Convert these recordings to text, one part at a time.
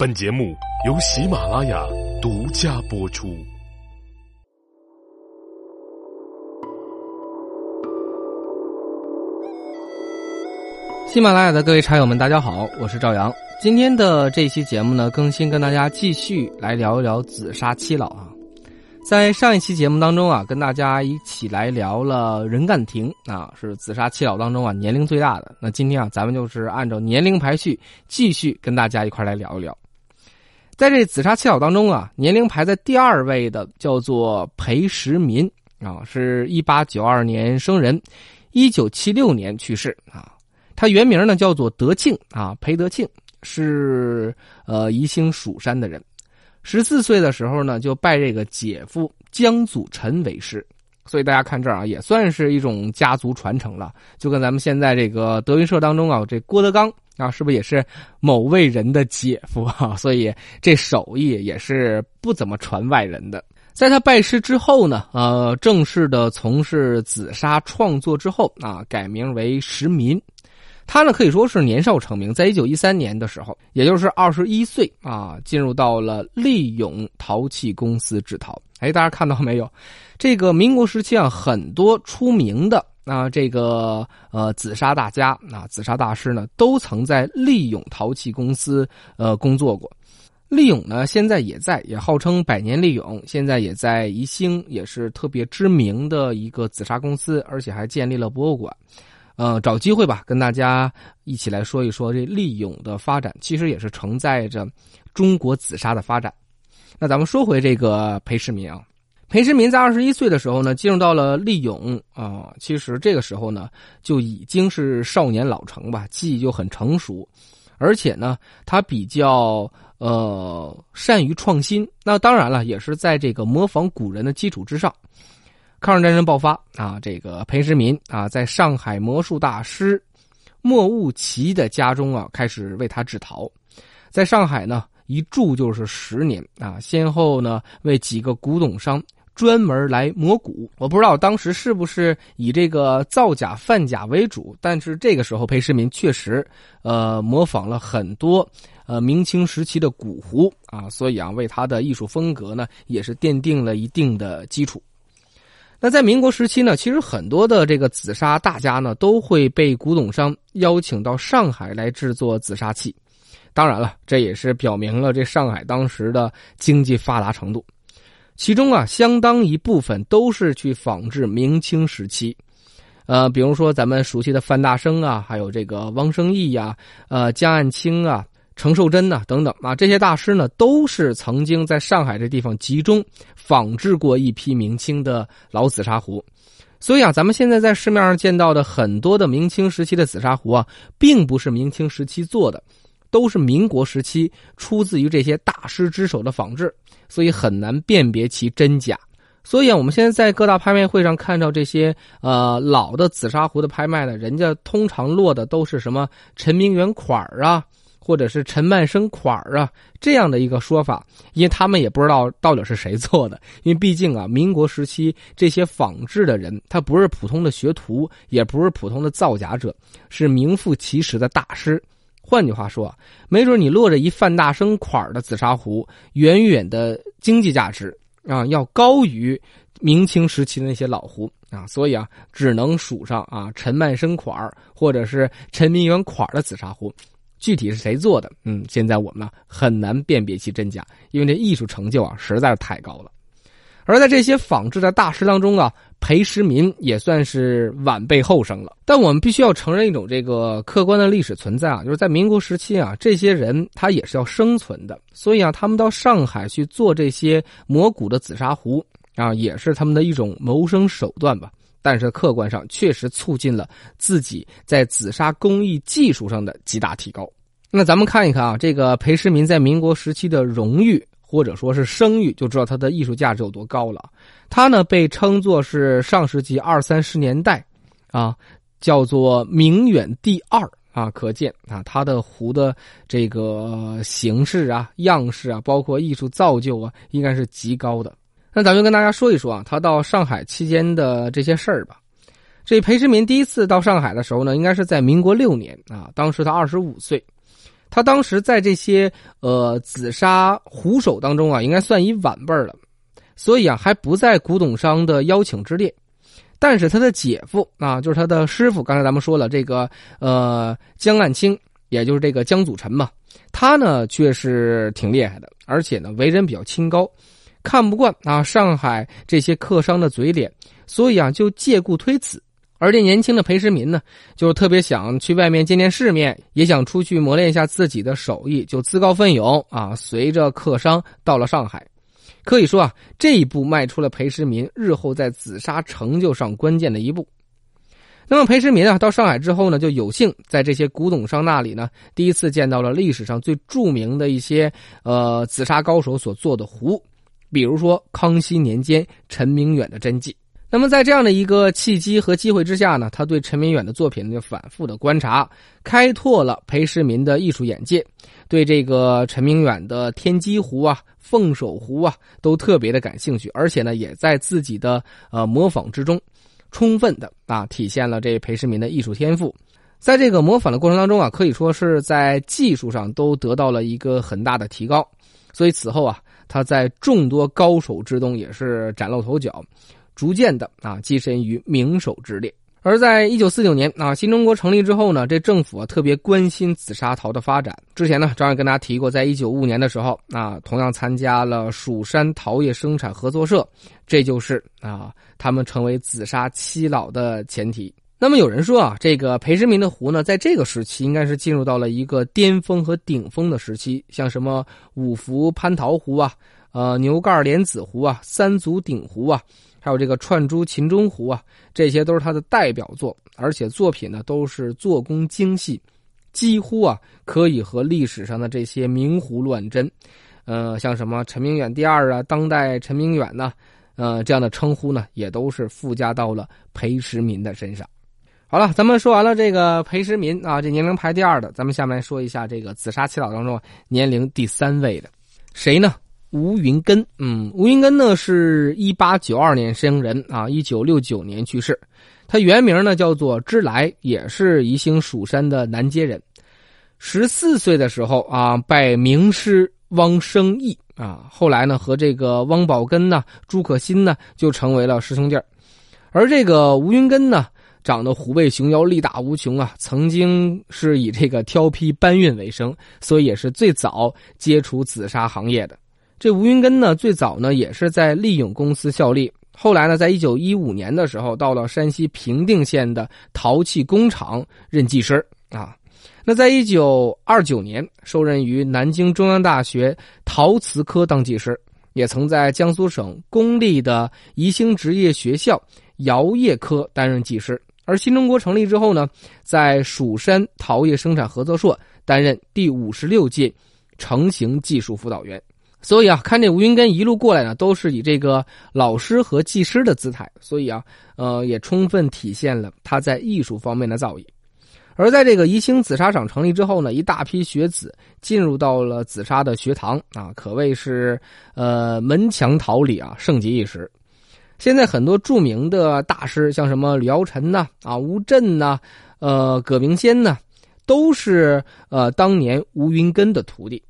本节目由喜马拉雅独家播出。喜马拉雅的各位茶友们，大家好，我是赵阳。今天的这期节目呢，更新跟大家继续来聊一聊紫砂七老啊。在上一期节目当中啊，跟大家一起来聊了任干亭啊，是紫砂七老当中啊年龄最大的。那今天啊，咱们就是按照年龄排序，继续跟大家一块来聊一聊。在这紫砂七老当中啊，年龄排在第二位的叫做裴时民啊，是一八九二年生人，一九七六年去世啊。他原名呢叫做德庆啊，裴德庆是呃宜兴蜀山的人。十四岁的时候呢，就拜这个姐夫江祖臣为师，所以大家看这儿啊，也算是一种家族传承了。就跟咱们现在这个德云社当中啊，这郭德纲啊，是不是也是某位人的姐夫啊？所以这手艺也是不怎么传外人的。在他拜师之后呢，呃，正式的从事紫砂创作之后啊，改名为石民。他呢可以说是年少成名，在一九一三年的时候，也就是二十一岁啊，进入到了利永陶器公司制陶。哎，大家看到没有？这个民国时期啊，很多出名的啊，这个呃紫砂大家啊，紫砂大师呢，都曾在利永陶器公司呃工作过。利永呢，现在也在，也号称百年利永，现在也在宜兴，也是特别知名的一个紫砂公司，而且还建立了博物馆。呃，找机会吧，跟大家一起来说一说这利永的发展，其实也是承载着中国紫砂的发展。那咱们说回这个裴世民啊，裴世民在二十一岁的时候呢，进入到了利永啊，其实这个时候呢，就已经是少年老成吧，技艺就很成熟，而且呢，他比较呃善于创新。那当然了，也是在这个模仿古人的基础之上。抗日战争爆发啊，这个裴时民啊，在上海魔术大师莫务奇的家中啊，开始为他制陶。在上海呢，一住就是十年啊，先后呢为几个古董商专门来磨骨。我不知道当时是不是以这个造假贩假为主，但是这个时候裴世民确实呃模仿了很多呃明清时期的古壶啊，所以啊为他的艺术风格呢也是奠定了一定的基础。那在民国时期呢，其实很多的这个紫砂大家呢，都会被古董商邀请到上海来制作紫砂器。当然了，这也是表明了这上海当时的经济发达程度。其中啊，相当一部分都是去仿制明清时期，呃，比如说咱们熟悉的范大生啊，还有这个汪生义呀，呃，江岸清啊。程寿珍呐，等等啊，这些大师呢，都是曾经在上海这地方集中仿制过一批明清的老紫砂壶，所以啊，咱们现在在市面上见到的很多的明清时期的紫砂壶啊，并不是明清时期做的，都是民国时期出自于这些大师之手的仿制，所以很难辨别其真假。所以啊，我们现在在各大拍卖会上看到这些呃老的紫砂壶的拍卖呢，人家通常落的都是什么陈明远款啊。或者是陈曼生款儿啊这样的一个说法，因为他们也不知道到底是谁做的，因为毕竟啊，民国时期这些仿制的人，他不是普通的学徒，也不是普通的造假者，是名副其实的大师。换句话说，没准你落着一范大生款儿的紫砂壶，远远的经济价值啊要高于明清时期的那些老壶啊，所以啊，只能数上啊陈曼生款儿或者是陈明远款儿的紫砂壶。具体是谁做的？嗯，现在我们呢很难辨别其真假，因为这艺术成就啊实在是太高了。而在这些仿制的大师当中啊，裴时民也算是晚辈后生了。但我们必须要承认一种这个客观的历史存在啊，就是在民国时期啊，这些人他也是要生存的，所以啊，他们到上海去做这些磨骨的紫砂壶啊，也是他们的一种谋生手段吧。但是客观上确实促进了自己在紫砂工艺技术上的极大提高。那咱们看一看啊，这个裴时民在民国时期的荣誉或者说是声誉，就知道他的艺术价值有多高了。他呢被称作是上世纪二三十年代，啊，叫做明远第二啊，可见啊他的壶的这个形式啊、样式啊，包括艺术造就啊，应该是极高的。那咱就跟大家说一说啊，他到上海期间的这些事儿吧。这裴时民第一次到上海的时候呢，应该是在民国六年啊，当时他二十五岁。他当时在这些呃紫砂壶手当中啊，应该算一晚辈了，所以啊还不在古董商的邀请之列。但是他的姐夫啊，就是他的师傅，刚才咱们说了这个呃江岸清，也就是这个江祖臣嘛，他呢却是挺厉害的，而且呢为人比较清高，看不惯啊上海这些客商的嘴脸，所以啊就借故推辞。而这年轻的裴时民呢，就特别想去外面见见世面，也想出去磨练一下自己的手艺，就自告奋勇啊，随着客商到了上海。可以说啊，这一步迈出了裴时民日后在紫砂成就上关键的一步。那么裴时民啊，到上海之后呢，就有幸在这些古董商那里呢，第一次见到了历史上最著名的一些呃紫砂高手所做的壶，比如说康熙年间陈明远的真迹。那么，在这样的一个契机和机会之下呢，他对陈明远的作品就反复的观察，开拓了裴世民的艺术眼界，对这个陈明远的天机壶啊、凤首壶啊，都特别的感兴趣，而且呢，也在自己的呃模仿之中，充分的啊体现了这裴世民的艺术天赋。在这个模仿的过程当中啊，可以说是在技术上都得到了一个很大的提高，所以此后啊，他在众多高手之中也是崭露头角。逐渐的啊跻身于名手之列，而在一九四九年啊新中国成立之后呢，这政府啊特别关心紫砂陶的发展。之前呢，张也跟大家提过，在一九五五年的时候啊，同样参加了蜀山陶业生产合作社，这就是啊他们成为紫砂七老的前提。那么有人说啊，这个裴时民的壶呢，在这个时期应该是进入到了一个巅峰和顶峰的时期，像什么五福蟠桃壶啊，呃牛盖莲子壶啊，三足鼎壶啊。还有这个串珠秦钟壶啊，这些都是他的代表作，而且作品呢都是做工精细，几乎啊可以和历史上的这些名壶乱真。呃，像什么陈明远第二啊，当代陈明远呢，呃，这样的称呼呢，也都是附加到了裴时民的身上。好了，咱们说完了这个裴时民啊，这年龄排第二的，咱们下面说一下这个紫砂七老当中年龄第三位的，谁呢？吴云根，嗯，吴云根呢是一八九二年生人啊，一九六九年去世。他原名呢叫做知来，也是宜兴蜀山的南街人。十四岁的时候啊，拜名师汪生义啊，后来呢和这个汪宝根呢、朱可心呢就成为了师兄弟儿。而这个吴云根呢，长得虎背熊腰、力大无穷啊，曾经是以这个挑坯搬运为生，所以也是最早接触紫砂行业的。这吴云根呢，最早呢也是在利永公司效力，后来呢，在一九一五年的时候，到了山西平定县的陶器工厂任技师啊。那在一九二九年，受任于南京中央大学陶瓷科当技师，也曾在江苏省公立的宜兴职业学校窑业科担任技师。而新中国成立之后呢，在蜀山陶业生产合作社担任第五十六届成型技术辅导员。所以啊，看这吴云根一路过来呢，都是以这个老师和技师的姿态，所以啊，呃，也充分体现了他在艺术方面的造诣。而在这个宜兴紫砂厂成立之后呢，一大批学子进入到了紫砂的学堂啊，可谓是呃门墙桃李啊，盛极一时。现在很多著名的大师，像什么姚晨呐、啊吴镇呐、呃葛明先呐，都是呃当年吴云根的徒弟。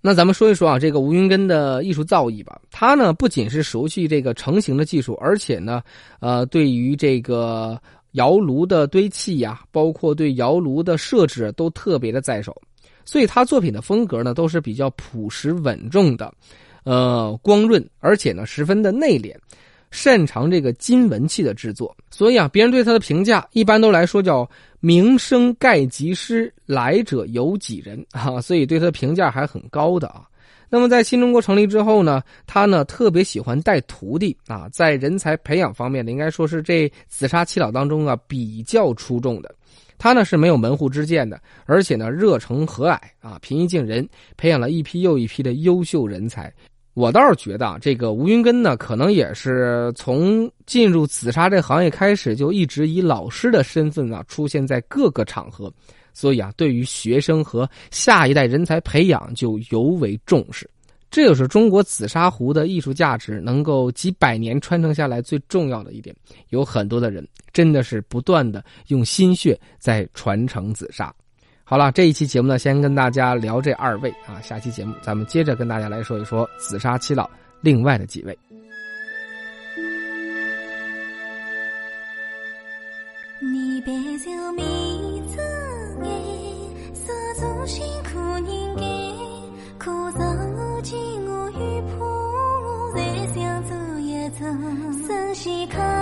那咱们说一说啊，这个吴云根的艺术造诣吧。他呢不仅是熟悉这个成型的技术，而且呢，呃，对于这个窑炉的堆砌呀，包括对窑炉的设置都特别的在手。所以他作品的风格呢都是比较朴实稳重的，呃，光润，而且呢十分的内敛。擅长这个金文器的制作，所以啊，别人对他的评价一般都来说叫“名声盖及师，来者有几人” 啊，所以对他的评价还很高的啊。那么在新中国成立之后呢，他呢特别喜欢带徒弟啊，在人才培养方面呢，应该说是这紫砂七老当中啊比较出众的。他呢是没有门户之见的，而且呢热诚和蔼啊，平易近人，培养了一批又一批的优秀人才。我倒是觉得啊，这个吴云根呢，可能也是从进入紫砂这行业开始，就一直以老师的身份啊出现在各个场合，所以啊，对于学生和下一代人才培养就尤为重视。这就是中国紫砂壶的艺术价值能够几百年传承下来最重要的一点。有很多的人真的是不断的用心血在传承紫砂。好。了，这一期节目呢，先跟大家聊这二位啊，下期节目咱们接着跟大家来说一说紫砂七老另外的几位。你别就迷子眼，四处辛苦人间，可上如今我与仆才想走一走，身先靠。